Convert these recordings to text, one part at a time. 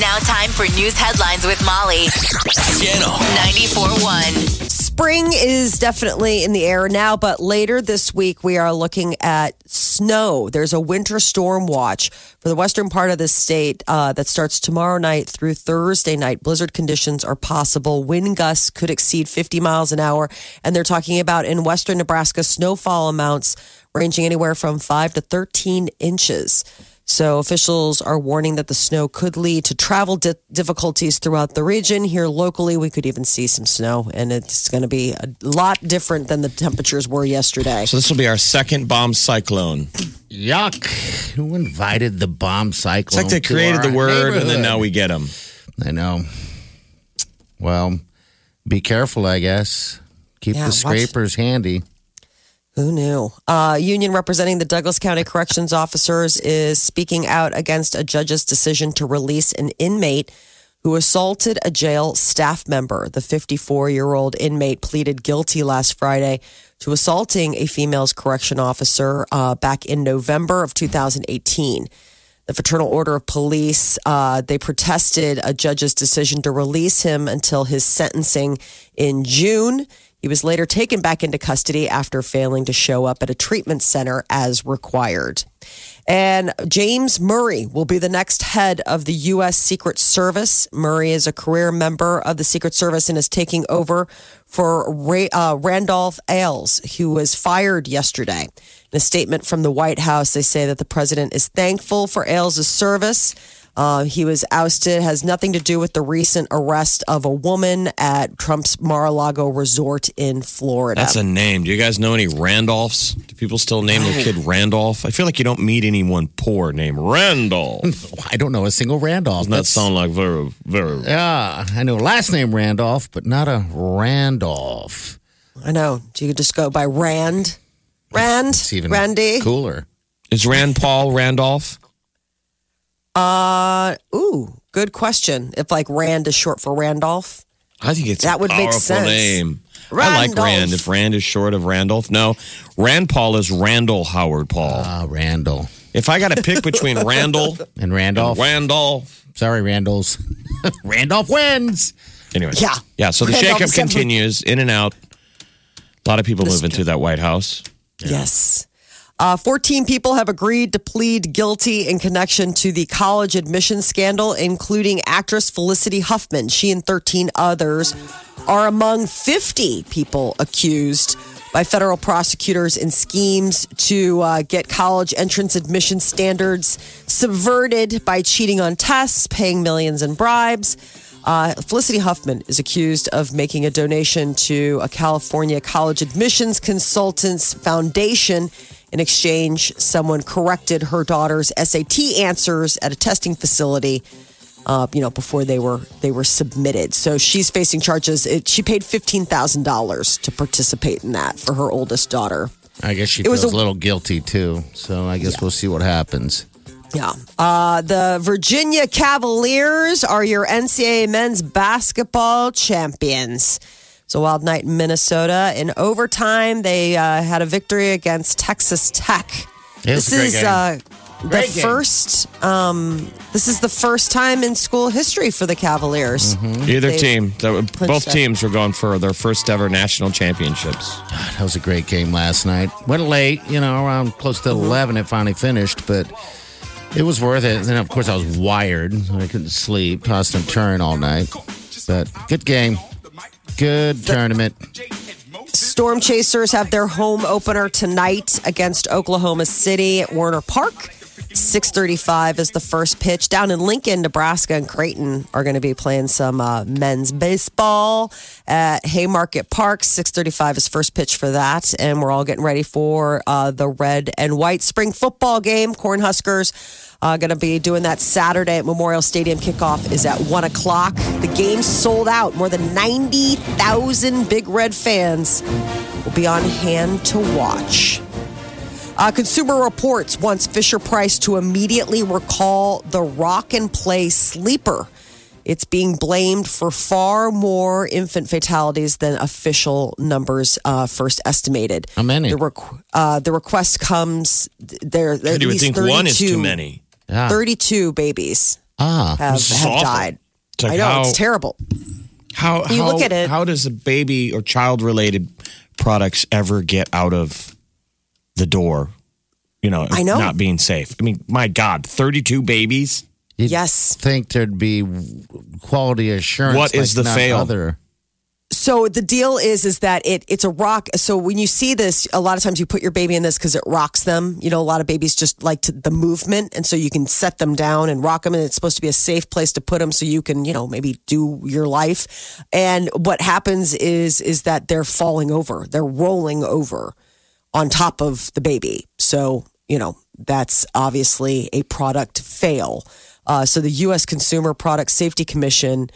It's now time for news headlines with Molly. Channel 94.1. Spring is definitely in the air now, but later this week we are looking at snow. There's a winter storm watch for the western part of the state uh, that starts tomorrow night through Thursday night. Blizzard conditions are possible. Wind gusts could exceed 50 miles an hour, and they're talking about in western Nebraska snowfall amounts ranging anywhere from 5 to 13 inches. So officials are warning that the snow could lead to travel di- difficulties throughout the region. Here locally, we could even see some snow, and it's going to be a lot different than the temperatures were yesterday. So this will be our second bomb cyclone. Yuck. Who invited the bomb cyclone? It's like they created the word and then now we get them. I know. Well, be careful, I guess. Keep Yeah, the watch- scrapers handy. Who knew? Uh, union representing the Douglas County Corrections officers is speaking out against a judge's decision to release an inmate who assaulted a jail staff member. The 54 year old inmate pleaded guilty last Friday to assaulting a female's correction officer uh, back in November of 2018. The Fraternal Order of Police, uh, they protested a judge's decision to release him until his sentencing in June. He was later taken back into custody after failing to show up at a treatment center as required. And James Murray will be the next head of the U.S. Secret Service. Murray is a career member of the Secret Service and is taking over for Ray, uh, Randolph Alles, who was fired yesterday. In a statement from the White House, they say that the president is thankful for Alles' service. Uh, he was ousted, has nothing to do with the recent arrest of a woman at Trump's Mar-a-Lago resort in Florida. That's a name. Do you guys know any Randolphs? Do people still name their kid Randolph? I feel like you don't meet anyone poor named Randolph. I don't know a single Randolph. that That's- sound like very, very. Yeah, I know a last name Randolph, but not a Randolph. I know. Do you just go by Rand? Rand? It's even Randy? cooler. Is Rand Paul Randolph? Uh, ooh, good question. If like Rand is short for Randolph. I think it's That a would make sense. name. I like Rand. If Rand is short of Randolph, no. Rand Paul is Randall Howard Paul. Ah, Randall. if I got to pick between Randall And Randolph. Randolph. Sorry, Randall's. Randolph wins. Anyway. Yeah. Yeah. So the Randolph shakeup continues in and out. A lot of people Listen move into that White House. Yes. Uh, 14 people have agreed to plead guilty in connection to the college admission scandal, including actress Felicity Huffman. She and 13 others are among 50 people accused by federal prosecutors in schemes to uh, get college entrance admission standards subverted by cheating on tests, paying millions in bribes. Uh, Felicity Huffman is accused of making a donation to a California college admissions consultants foundation. In exchange, someone corrected her daughter's SAT answers at a testing facility. Uh, you know, before they were they were submitted, so she's facing charges. It, she paid fifteen thousand dollars to participate in that for her oldest daughter. I guess she It was feels a- a, little guilty too. So I guess we'll see what happens. Yeah. Uh, the Virginia Cavaliers are your NCAA men's basketball champions. It's a wild night in Minnesota. In overtime, they uh, had a victory against Texas Tech. It this is uh, the Great game. first. Um, this is the first time in school history for the Cavaliers. Either They team, that- both that. teams were going for their first ever national championships. That was a great game last night. Went late, you know, around close to 11 it finally finished, but it was worth it. And then, of course, I was wired. I couldn't sleep, tossed and turned all night. But good game. Good tournament. Storm Chasers have their home opener tonight against Oklahoma City at Werner Park. 6:35 is the first pitch. Down in Lincoln, Nebraska and Creighton are going to be playing some uh, men's baseball at Haymarket Park. 6:35 is first pitch for that, and we're all getting ready for uh, the red and white spring football game. Cornhuskers Uh, going to be doing that Saturday at Memorial Stadium. Kickoff is at 1 o'clock. The game's sold out. More than 90,000 Big Red fans will be on hand to watch. Uh, Consumer Reports wants Fisher Price to immediately recall the rock and play sleeper. It's being blamed for far more infant fatalities than official numbers uh, first estimated. How many? The, requ- uh, the request comes. There, there You would think one is too many. Yeah. 32 babies Ah. have, have died. It's like I know how- it's terrible. How You how, look at it- how does a baby or child related products ever get out of the door? You know, I know. not being safe. I mean, my God, thirty-two babies. You'd Yes. think there'd be quality assurance. What is like the fail? Other. So the deal is is that it it's a rock. So when you see this, a lot of times you put your baby in this because it rocks them. You know, a lot of babies just like to, the movement, and so you can set them down and rock them, and it's supposed to be a safe place to put them, so you can you know maybe do your life. And what happens is is that they're falling over, they're rolling over on top of the baby. So you know that's obviously a product fail. Uh, so the U.S. Consumer Product Safety Commission.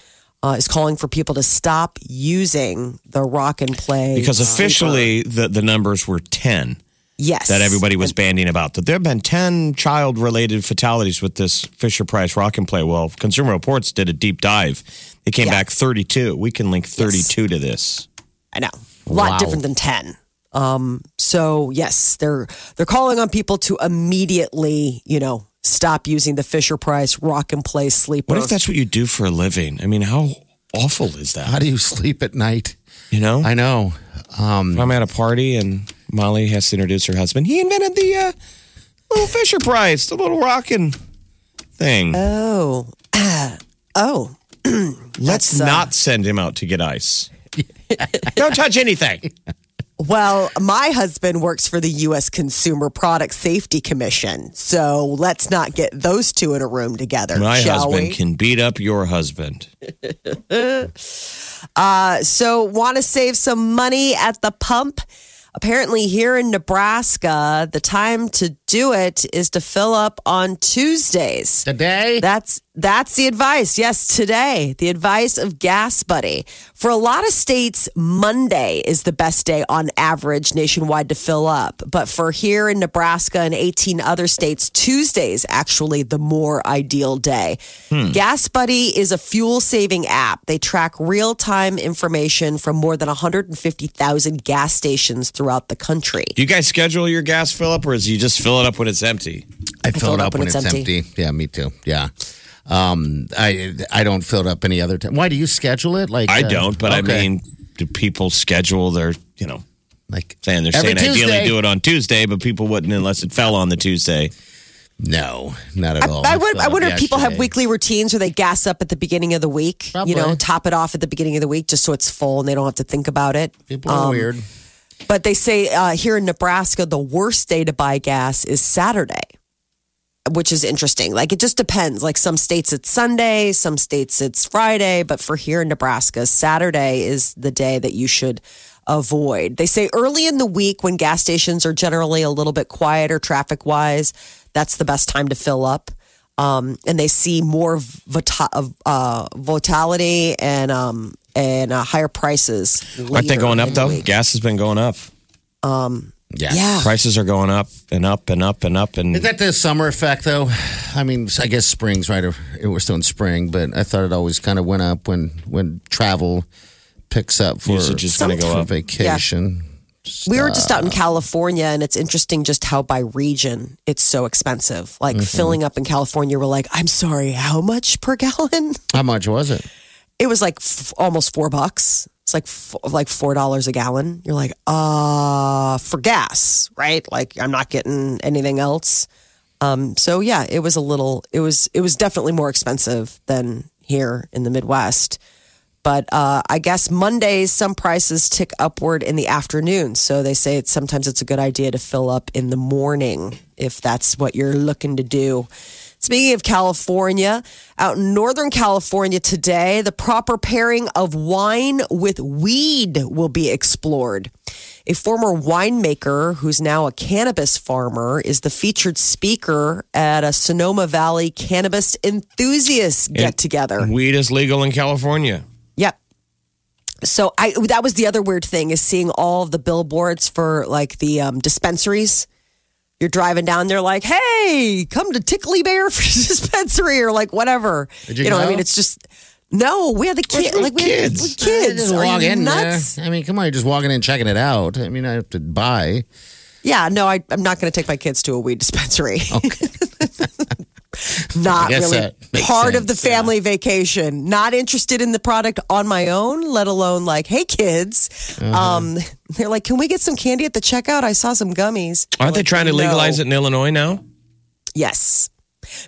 Uh, is calling for people to stop using the rock and play Because officially, the, the numbers were 10 yes, that everybody was banding about. That there have been 10 child related fatalities with this Fisher Price Rock and Play. Well, Consumer Reports did a deep dive. They came Yeah. back 32. We can link 32 to this. I know a lot Wow. different than ten. Um, so yes, they're they're calling on people to immediately, you know, stop using the Fisher Price rock and play sleeper. What if that's what you do for a living? I mean, how awful is that? How do you sleep at night? You know? I know. Um, I'm at a party and Molly has to introduce her husband, he invented the uh, little Fisher Price, the little rocking thing. Oh, oh, Let's uh, not send him out to get ice. Don't touch anything. Well, my husband works for the U.S. Consumer Product Safety Commission, so let's not get those two in a room together, My shall husband we? can beat up your husband. Uh, so, want to save some money at the pump? Apparently, here in Nebraska, the time to do it is to fill up on Tuesdays. today? That's that's the advice. Yes, today, the advice of Gas Buddy. For a lot of states, Monday is the best day on average nationwide to fill up. But for here in Nebraska and 18 other states, Tuesday is actually the more ideal day. Hmm. Gas Buddy is a fuel saving app. They track real time information from more than 150,000 gas stations throughout the country. Do you guys schedule your gas fill up or is you just fill it up when it's empty? I fill it up when it's empty. Yeah, me too. Yeah. Um, I I don't fill it up any other time. Why do you schedule it? Like I uh, don't, but I mean, do people schedule their, you know, like saying they're every saying ideally do it on Tuesday, but people wouldn't unless it fell on the Tuesday. No, not at all. I, would, I wonder if people have weekly routines where they gas up at the beginning of the week. You know, top it off at the beginning of the week just so it's full and they don't have to think about it. People are Um, weird. But they say uh, here in Nebraska, the worst day to buy gas is Saturday, which is interesting. Like it just depends. Like some states it's Sunday, some states it's Friday. But for here in Nebraska, Saturday is the day that you should avoid. They say early in the week when gas stations are generally a little bit quieter traffic wise, that's the best time to fill up. Um, and they see more uh, vitality and um, and uh, higher prices. Aren't they going up the though? week. Gas has been going up. Yeah. yeah. Prices are going up and up and up and up. And Is that the summer effect, though? I mean, I guess spring's right. or- We're still in spring, but I thought it always kind of went up when when travel picks up for, Usage is gonna go for up. vacation. We were just out in California, and it's interesting just how by region it's so expensive. Like mm-hmm. filling up in California, we're like, I'm sorry, how much per gallon? How much was it? It was like f- almost four bucks. It's like like four dollars a gallon. You're like, uh, for gas, right? Like I'm not getting anything else. Um, so yeah, it was a little. It was it was definitely more expensive than here in the Midwest. But uh, I guess Mondays some prices tick upward in the afternoon. So they say it's sometimes it's a good idea to fill up in the morning if that's what you're looking to do. Speaking of California, out in Northern California today, the proper pairing of wine with weed will be explored. A former winemaker who's now a cannabis farmer is the featured speaker at a Sonoma Valley cannabis enthusiast get together. Weed is legal in California. Yep. So I that was the other weird thing is seeing all the billboards for like the um, dispensaries. You're driving down there like, hey, come to Tickly Bear for dispensary or like whatever. Did you know, I mean, it's just no. We had the kids, with like we had kids? kids. Just walk in nuts? there. I mean, come on, you're just walking in, checking it out. I mean, I have to buy. Yeah, no, I, I'm not going to take my kids to a weed dispensary. not really part of the sense, yeah. family vacation. Not interested in the product on my own, let alone like, hey kids. Uh-huh. Um, they're like, can we get some candy at the checkout? I saw some gummies. Aren't they trying to legalize it in Illinois now? Yes.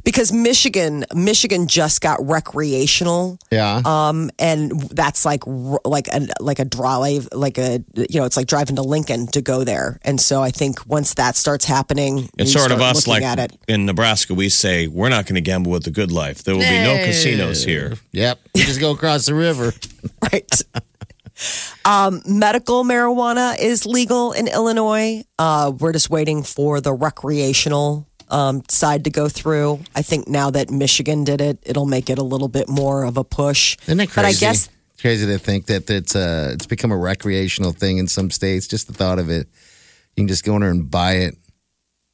Because Michigan, Michigan just got recreational, Yeah. um, and that's like like a like a drive, like a you know, it's like driving to Lincoln to go there. And so I think once that starts happening, It's sort of us like at it. in Nebraska, we say we're not going to gamble with the good life. There will be no casinos here. Yep. You just go across the river. right? um, medical marijuana is legal in Illinois. Uh, we're just waiting for the recreational um, side to go through. I think now that Michigan did it, it'll make it a little bit more of a push. Isn't it crazy? But I guess crazy to think that it's uh it's become a recreational thing in some states. Just the thought of it, you can just go in there and buy it.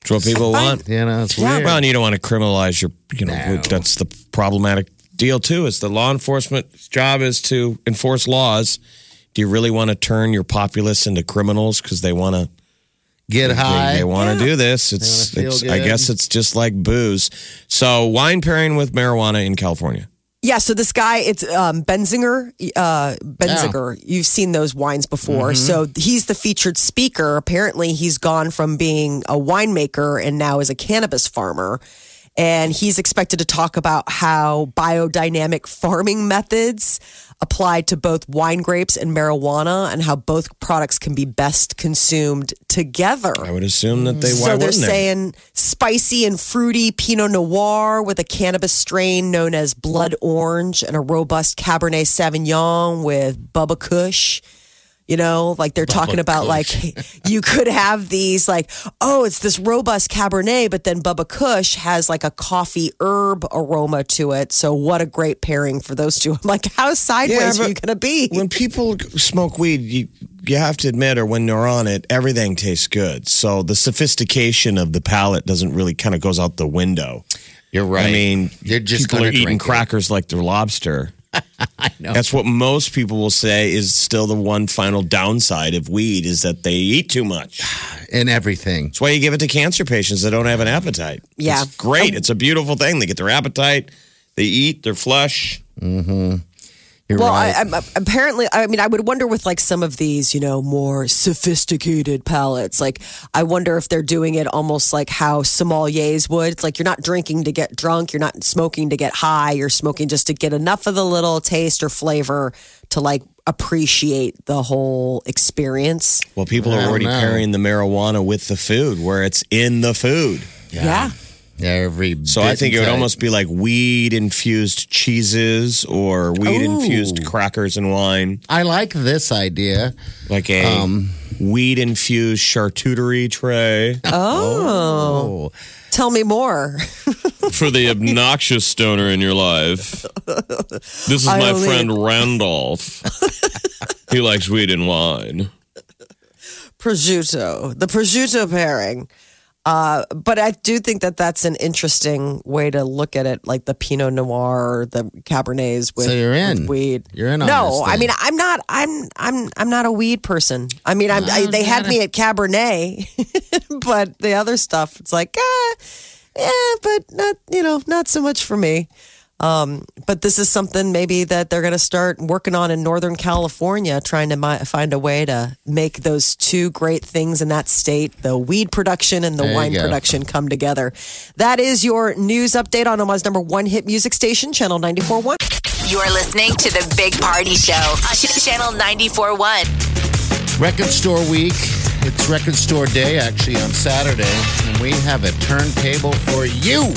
It's what people want. You know, it's Yeah. weird. Well, and you don't want to criminalize your, you know, No. that's the problematic deal too. Is the law enforcement's job is to enforce laws. Do you really want to turn your populace into criminals because they want to Get high. They, they want to do this. It's, it's I guess it's just like booze. So wine pairing with marijuana in California. Yeah, so this guy, it's um, Benziger. Uh, Benziger, you've seen those wines before. So he's the featured speaker. Apparently, he's gone from being a winemaker and now is a cannabis farmer. And he's expected to talk about how biodynamic farming methods apply to both wine grapes and marijuana and how both products can be best consumed together. I would assume that they. So they're saying spicy and fruity Pinot Noir with a cannabis strain known as Blood Orange and a robust Cabernet Sauvignon with Bubba Kush. You know, like they're talking about like you could have these like, oh, it's this robust Cabernet, but then Bubba Kush has like a coffee herb aroma to it. So what a great pairing for those two. I'm like, how sideways Yeah, are you gonna be? when people smoke weed, you you have to admit, or when they're on it, everything tastes good. So the sophistication of the palate doesn't really kind of goes out the window. You're right. I mean, you're just people are eating drink it. crackers like they're lobster. I know. That's what most people will say is still the one final downside of weed is that they eat too much. and everything. That's why you give it to cancer patients that don't have an appetite. Yeah. It's great. Um, it's a beautiful thing. They get their appetite, they eat, they're flush. Mm-hmm. You're Well, right. I, I'm apparently. I mean, I would wonder with like some of these, you know, more sophisticated palates. Like, I wonder if they're doing it almost like how sommeliers would. It's like you're not drinking to get drunk, you're not smoking to get high. You're smoking just to get enough of the little taste or flavor to like appreciate the whole experience. Well, people are already know. pairing the marijuana with the food where it's in the food. Yeah. Every So I think it would and almost be like weed infused cheeses or weed infused crackers and wine, I like this idea. like a Um, weed infused charcuterie tray. Oh, Tell me more. For the obnoxious stoner in your life, this is I my only- friend Randolph. he likes weed and wine. prosciutto, the prosciutto pairing. Uh, but I do think that that's an interesting way to look at it, like the Pinot Noir, or the Cabernets with, So you're in. weed. You're in on no, I mean I'm not. I'm I'm I'm not a weed person. I mean, I'm, I, they had me at Cabernet, but the other stuff, it's like, ah, yeah, but not you know, not so much for me. Um, but this is something maybe that they're going to start working on in Northern California, trying to mi- find a way to make those two great things in that state the weed production and the There wine production come together. That is your news update on Omaha's number one hit music station, Channel 94.1. You're listening to the Big Party Show on Ch- Channel 94.1. Record Store Week. It's Record Store Day actually on Saturday, and we have a turntable for you.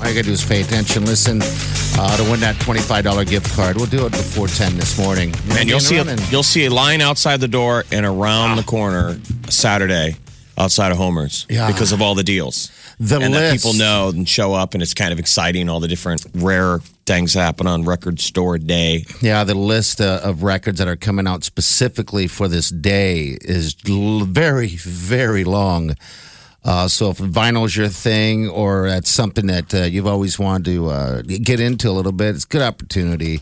All you gotta do is pay attention, listen. uh, to win that $25 gift card. We'll do it before 10 this morning. And you'll see a, you'll see a line outside the door and around the corner Saturday outside of Homer's Yeah. because of all the deals. The and that list. people know and show up, and it's kind of exciting. All the different rare things happen on Record Store Day. Yeah, the list uh, of records that are coming out specifically for this day is l- very, very long. Uh, so if vinyl is your thing or that's something that uh, you've always wanted to uh, get into a little bit, it's a good opportunity.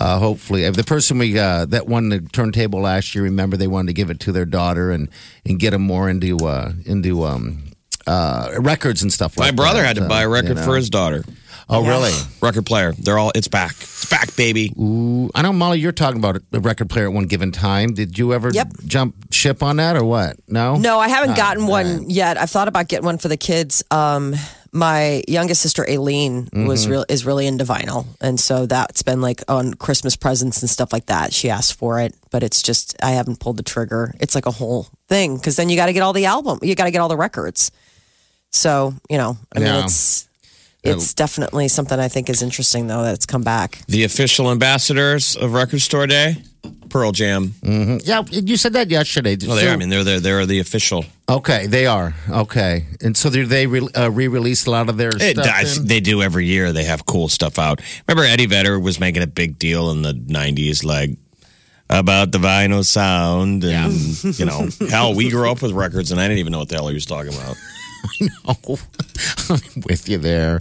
Uh, hopefully, if the person we uh, that won the turntable last year, remember they wanted to give it to their daughter and and get them more into uh, into um, uh, records and stuff like that. My like brother that. had to Uh, buy a record you know. for his daughter. Oh, really? Record player. They're all. It's back. It's back, baby. Ooh, I know, Molly, you're talking about a record player at one given time. Did you ever Yep. jump ship on that or what? No? No, I haven't Oh, gotten one man. yet. I've thought about getting one for the kids. Um, my youngest sister Aileen Mm-hmm. was real is really into vinyl, and so that's been like on Christmas presents and stuff like that. She asked for it, but it's just I haven't pulled the trigger. It's like a whole thing because then you got to get all the album, you got to get all the records. So you know, I mean, Yeah. it's it's definitely something I think is interesting though that's come back. The official ambassadors of Record Store Day, Pearl Jam. Yeah, you said that yesterday. Well, they are. I mean, they're the, they're the official. okay, they are. Okay. And so they re uh, re-release a lot of their It? I- they do every year. They have cool stuff out. Remember, Eddie Vedder was making a big deal in the '90s, like about the vinyl sound, and you know, hell, we grew up with records, and I didn't even know what the hell he was talking about. Oh, I'm with you there.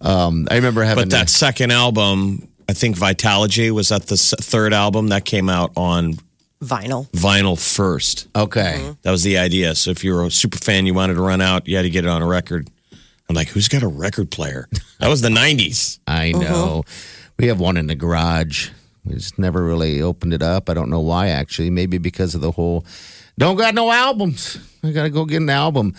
Um, I remember having But that second album, I think Vitalogy was that the s- third album that came out on Vinyl. vinyl first. Okay. That was the idea. So if you were a super fan, you wanted to run out, you had to get it on a record. I'm like, who's got a record player? That was the '90s. I know. We have one in the garage. We just never really opened it up. I don't know why, actually. Maybe because of the whole don't got no albums. I got to go get an album.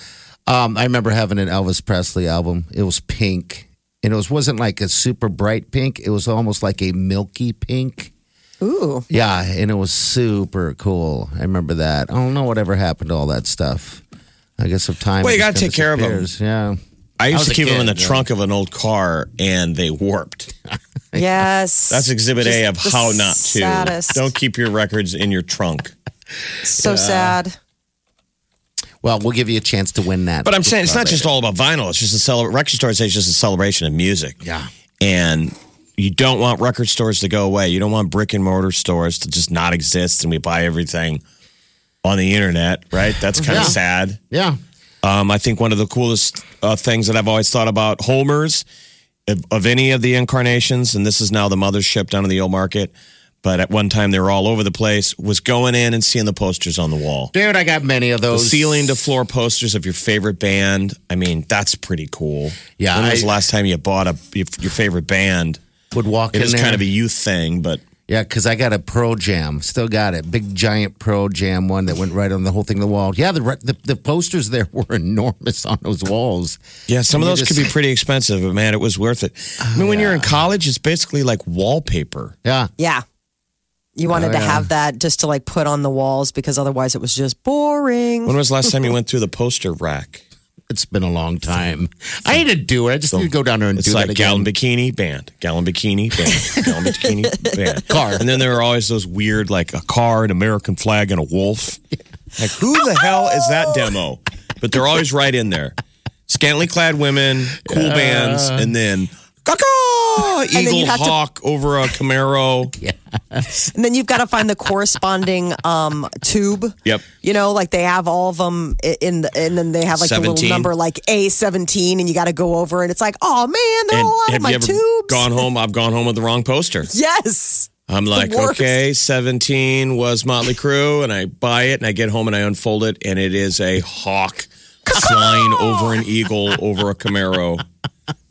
Um, I remember having an Elvis Presley album. It was pink. And it was, wasn't like a super bright pink. It was almost like a milky pink. Ooh, Yeah, and it was super cool. I remember that. I don't know whatever happened to all that stuff. I guess of time. Well, you gotta just take care of disappears. Yeah. I used was to a keep them in the yeah. trunk of an old car, and they warped. yes. That's Exhibit A of how not to. saddest. Don't keep your records in your trunk. so sad. Well, we'll give you a chance to win that. But I'm saying it's not just all about vinyl. It's just a cele- record store it's just a celebration of music. Yeah. And you don't want record stores to go away. You don't want brick and mortar stores to just not exist and we buy everything on the internet, right? That's kind of Yeah. sad. Yeah. Um, I think one of the coolest uh, things that I've always thought about Homer's of, of any of the incarnations, and this is now the mothership down in the old market, but at one time they were all over the place, was going in and seeing the posters on the wall. Dude, I got many of The those. ceiling to floor posters of your favorite band. I mean, that's pretty cool. Yeah, When was the last time you bought a your, your favorite band? would walk It in is there. kind of a youth thing, but yeah, because I got a Pearl Jam. Still got it. Big giant Pearl Jam one that went right on the whole thing, the wall. Yeah, the, the the posters there were enormous on those walls. yeah, some of those just- could be pretty expensive. But man, it was worth it. I mean, when you're in college, it's basically like wallpaper. Yeah. Yeah. You wanted Oh, to have that just to like put on the walls because otherwise it was just boring. When was the last time you went through the poster rack? It's been a long time. I need to do it. I just need to go down there and do it. It's like that gallon bikini band, gallon bikini band, gallon bikini band, car. And then there were always those weird, like a car, an American flag, and a wolf. Like who the hell is that demo? But they're always right in there. Scantily clad women, cool bands, and then caw then eagle you have to- hawk over a Camaro. And then you've got to find the corresponding um, tube. Yep. You know, like they have all of them in the, and then they have like the 17. little number like A17 and you got to go over and it's like, oh man, they're And all out have of my you ever tubes. gone home? I've gone home with the wrong poster. Yes. I'm like, okay, 17 was Motley Crue, and I buy it, and I get home and I unfold it, and it is a hawk flying over an eagle over a Camaro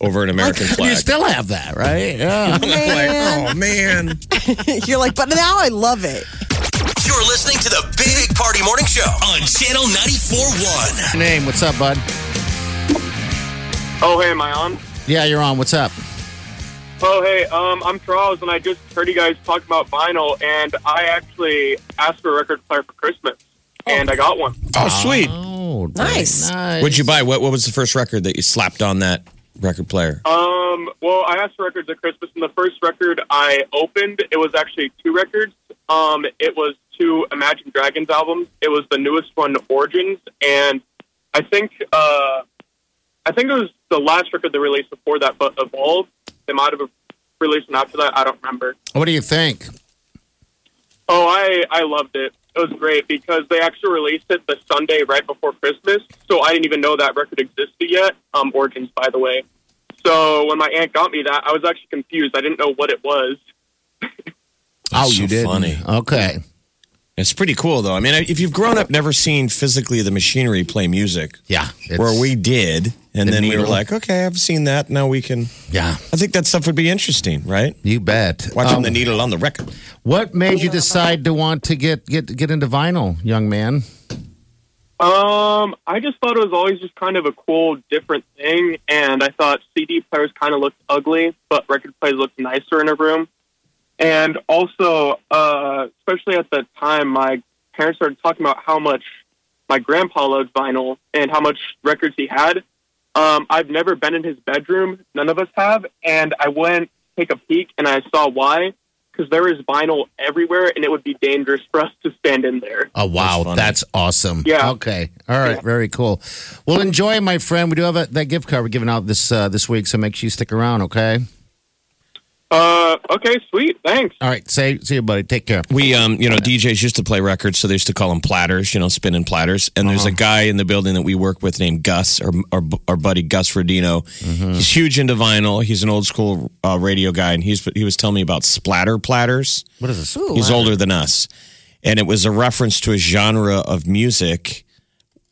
over an American You flag. You still have that, right? Yeah. Man. oh man! You're like, but now I love it. You're listening to the Big Party Morning Show on Channel 94.1. Name, what's up, bud? Oh, hey, am I on? Yeah, you're on. What's up? Oh, hey, um, I'm Charles, and I just heard you guys talk about vinyl, and I actually asked for a record player for Christmas, and I got one. Oh, sweet. Oh, Nice. nice. What'd you buy? What What was the first record that you slapped on that record player? Um, well, I asked for records at Christmas, and the first record I opened, it was actually two records. Um, it was two Imagine Dragons albums. It was the newest one, Origins, and I think uh, I think it was the last record they released before that, but Evolve. They might have released one after that. I don't remember. What do you think? Oh, I I loved it. It was great because they actually released it the Sunday right before Christmas. So I didn't even know that record existed yet. Um, Origins, by the way. So when my aunt got me that, I was actually confused. I didn't know what it was. Oh, so you did. funny. Okay. It's pretty cool, though. I mean, if you've grown up never seen physically the machinery play music, Yeah. where we did, and The then we were like, okay, I've seen that. Now we can. Yeah. I think that stuff would be interesting, right? You bet. Watching Um, the needle on the record. What made you decide to want to get get get into vinyl, young man? Um, I just thought it was always just kind of a cool, different thing, and I thought CD players kind of looked ugly, but record players looked nicer in a room. And also, uh, especially at the time, my parents started talking about how much my grandpa loved vinyl and how much records he had. Um, I've never been in his bedroom; none of us have. And I went to take a peek, and I saw why. Because there is vinyl everywhere, and it would be dangerous for us to stand in there. Oh wow, funny. that's, awesome. Yeah. Okay. All right. Very cool. Well, enjoy, my friend. We do have a, that gift card we're giving out this uh, this week, so make sure you stick around. Okay. Uh, okay, sweet, thanks. All right. Say see you, buddy. Take care. We, um, you know, DJs used to play records, so they used to call them platters, you know, spinning platters. And there's a guy in the building that we work with named Gus, or our, our buddy Gus Rodino. He's huge into vinyl. He's an old school uh, radio guy, and he's he was telling me about splatter platters. What is this? He's older than us, and it was a reference to a genre of music,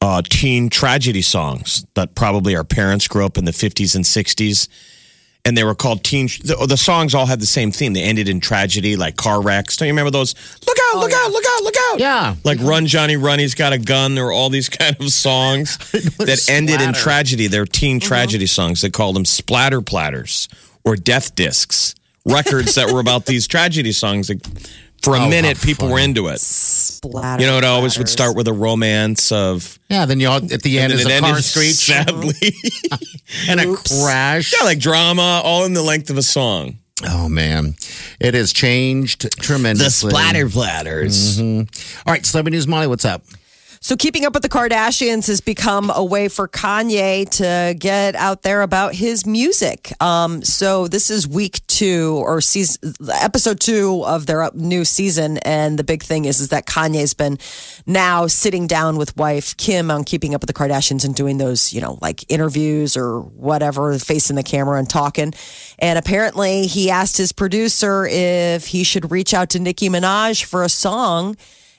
uh, teen tragedy songs that probably our parents grew up in the fifties and sixties, and they were called teen. The, the songs all had the same theme. They ended in tragedy, like car wrecks. Don't you remember those? Look out! look oh, out! Look out! Look out! Yeah. like Run Johnny Run. He's got a gun. There were all these kind of songs that ended in tragedy. They're teen mm-hmm. tragedy songs. They called them splatter platters or death discs. Records that were about these tragedy songs. Like, for a Oh, minute, how people were into it. Splatter You know, it always would start with a romance of. Yeah. Then you all at the end is a car screech sadly. and a crash. yeah, like drama, all in the length of a song. Oh man, it has changed tremendously. The splatter platters. Mm-hmm. All right, celebrity news, Molly. What's up? So, keeping up with the Kardashians has become a way for Kanye to get out there about his music. Um, so, this is week two or season, episode two of their new season, and the big thing is is that Kanye's been now sitting down with wife Kim on Keeping Up with the Kardashians and doing those, you know, like interviews or whatever, facing the camera and talking. And apparently, he asked his producer if he should reach out to Nicki Minaj for a song.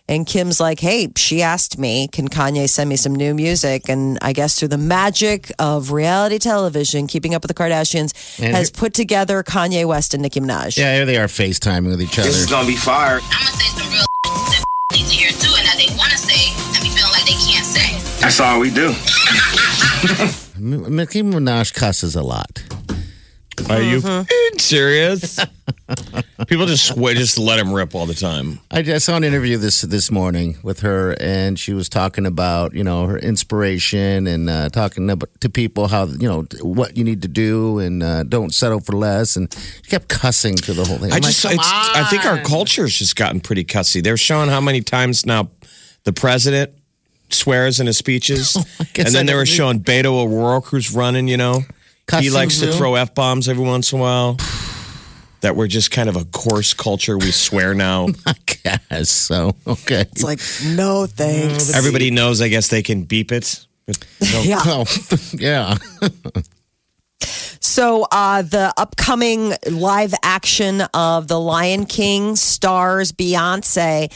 And Kim's like, hey, she asked me, can Kanye send me some new music? And I guess through the magic of reality television, Keeping Up with the Kardashians And has here- put together Kanye West and Nicki Minaj. Yeah, here they are FaceTiming with each other. It's gonna be fire. I'm gonna say some real that need to hear too, and that they want to say, and be feeling like they can't say. That's all we do. Nicki Minaj cusses a lot. Are you Mm-hmm. Serious? People just swear, just let him rip all the time. I, I saw an interview this this morning with her, and she was talking about you know her inspiration and uh, talking about, to people how you know what you need to do and uh, don't settle for less. And she kept cussing through the whole thing. I I'm like, just, "Come it's, I think our on." culture's just gotten pretty cussy. They're showing how many times now the president swears in his speeches, I and then I they were showing Beto O'Rourke who's running. You know, he likes to throw f bombs every once in a while. That we're just kind of a coarse culture. We swear now. I guess so. Okay. It's like, no thanks. Everybody knows. I guess they can beep it. But Yeah. Oh, yeah. So, uh, the upcoming live action of The Lion King stars Beyonce.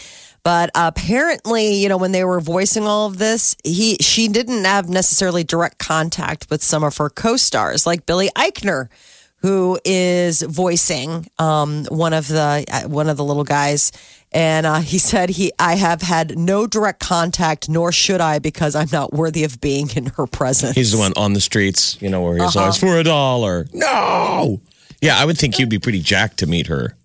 But apparently, you know, when they were voicing all of this, he she didn't have necessarily direct contact with some of her co-stars, like Billy Eichner, who is voicing um, one of the uh, one of the little guys. And uh, he said he I have had no direct contact, nor should I, because I'm not worthy of being in her presence. He's the one on the streets, you know, where he's Uh-huh. always for a dollar. No. Yeah, I would think you'd be pretty jacked to meet her.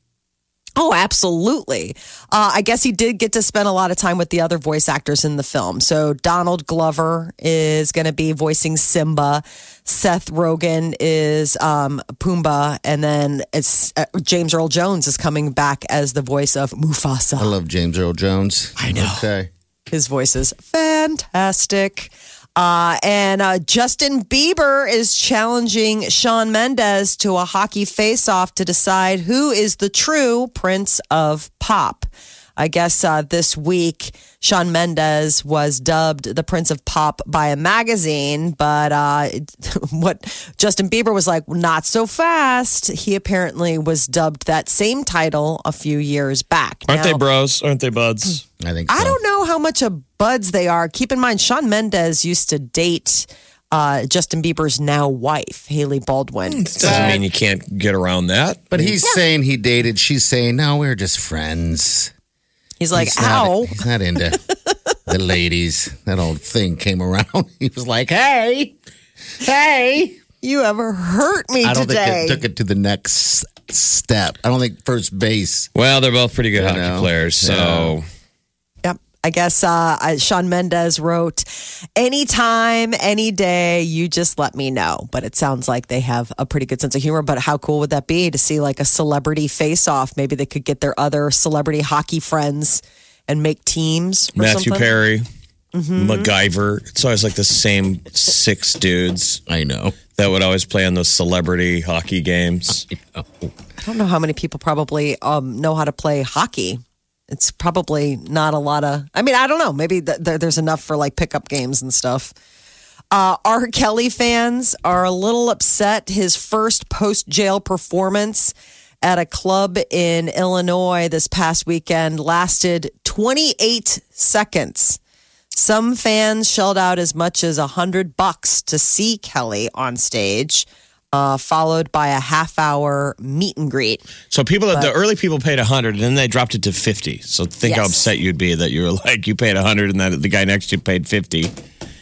Oh, absolutely. Uh, I guess he did get to spend a lot of time with the other voice actors in the film. So Donald Glover is going to be voicing Simba. Seth Rogen is um, Pumbaa, and then it's uh, James Earl Jones is coming back as the voice of Mufasa. I love James Earl Jones. I know. Okay. His voice is fantastic. Uh, and uh, Justin Bieber is challenging Shawn Mendes to a hockey face-off to decide who is the true Prince of Pop. I guess uh, this week, Shawn Mendes was dubbed the Prince of Pop by a magazine, but uh, what Justin Bieber was like, not so fast. He apparently was dubbed that same title a few years back. Aren't they bros? Aren't they buds? I think so. I don't know how much of buds they are. Keep in mind, Shawn Mendes used to date uh, Justin Bieber's now wife, Hailey Baldwin. Doesn't mean you can't get around that. But he's saying he dated. She's saying, no, we're just friends. He's like, He's not- ow. he's not into the ladies. That old thing came around. He was like, hey, hey. You ever hurt me I don't today? think it took it to the next step. I don't think first base. Well, they're both pretty good hockey know. players. So Yep. I guess uh, I- Shawn Mendes wrote, anytime, any day, you just let me know. But it sounds like they have a pretty good sense of humor. But how cool would that be to see like a celebrity face off? Maybe they could get their other celebrity hockey friends and make teams. or Matthew something. Perry, MacGyver. It's always like the same six dudes I know. that would always play on those celebrity hockey games. I don't know how many people probably um, know how to play hockey. It's probably not a lot of. I mean, I don't know. Maybe th- there, there's enough for like pickup games and stuff. Uh, R. Kelly fans are a little upset. His first post jail performance at a club in Illinois this past weekend lasted 28 seconds. Some fans shelled out as much as a hundred bucks to see Kelly on stage, uh, followed by a half hour meet and greet. So people, at the early people paid a hundred, and then they dropped it to fifty. So think how upset you'd be that you were like you paid a hundred, and then the guy next to you paid fifty,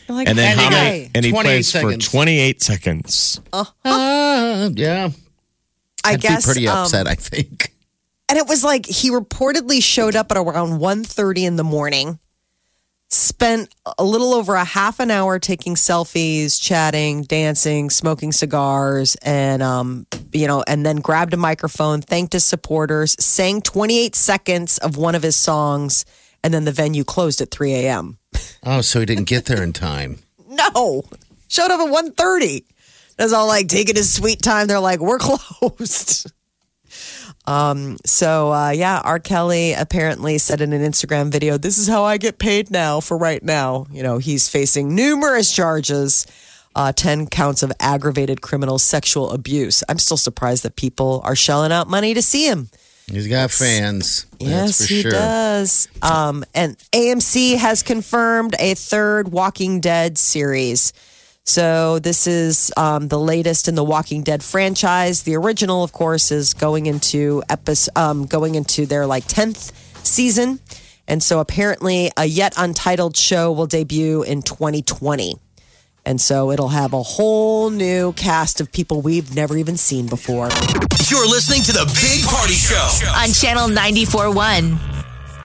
like, and then And how he many? got And he 28 plays for seconds. twenty eight seconds. Uh, yeah. I I'd guess be pretty um, upset, I think. and it was like he reportedly showed up at around 1.30 in the morning spent a little over a half an hour taking selfies chatting dancing smoking cigars and um you know and then grabbed a microphone thanked his supporters sang 28 seconds of one of his songs and then the venue closed at 3 a.m Oh, so he didn't get there in time. no. Showed up at 1.30 that's all like taking his sweet time. They're like we're closed um so uh yeah r kelly apparently said in an instagram video this is how i get paid now for right now you know he's facing numerous charges uh 10 counts of aggravated criminal sexual abuse i'm still surprised that people are shelling out money to see him He's got fans. Yes, he sure. does. Um, and AMC has confirmed a third Walking Dead series. So this is um, the latest in the Walking Dead franchise. The original, of course, is going into episode, um, going into their like tenth season, and so apparently a yet untitled show will debut in 2020. And so it'll have a whole new cast of people we've never even seen before. You're listening to the Big Party Show. on Channel 94.1.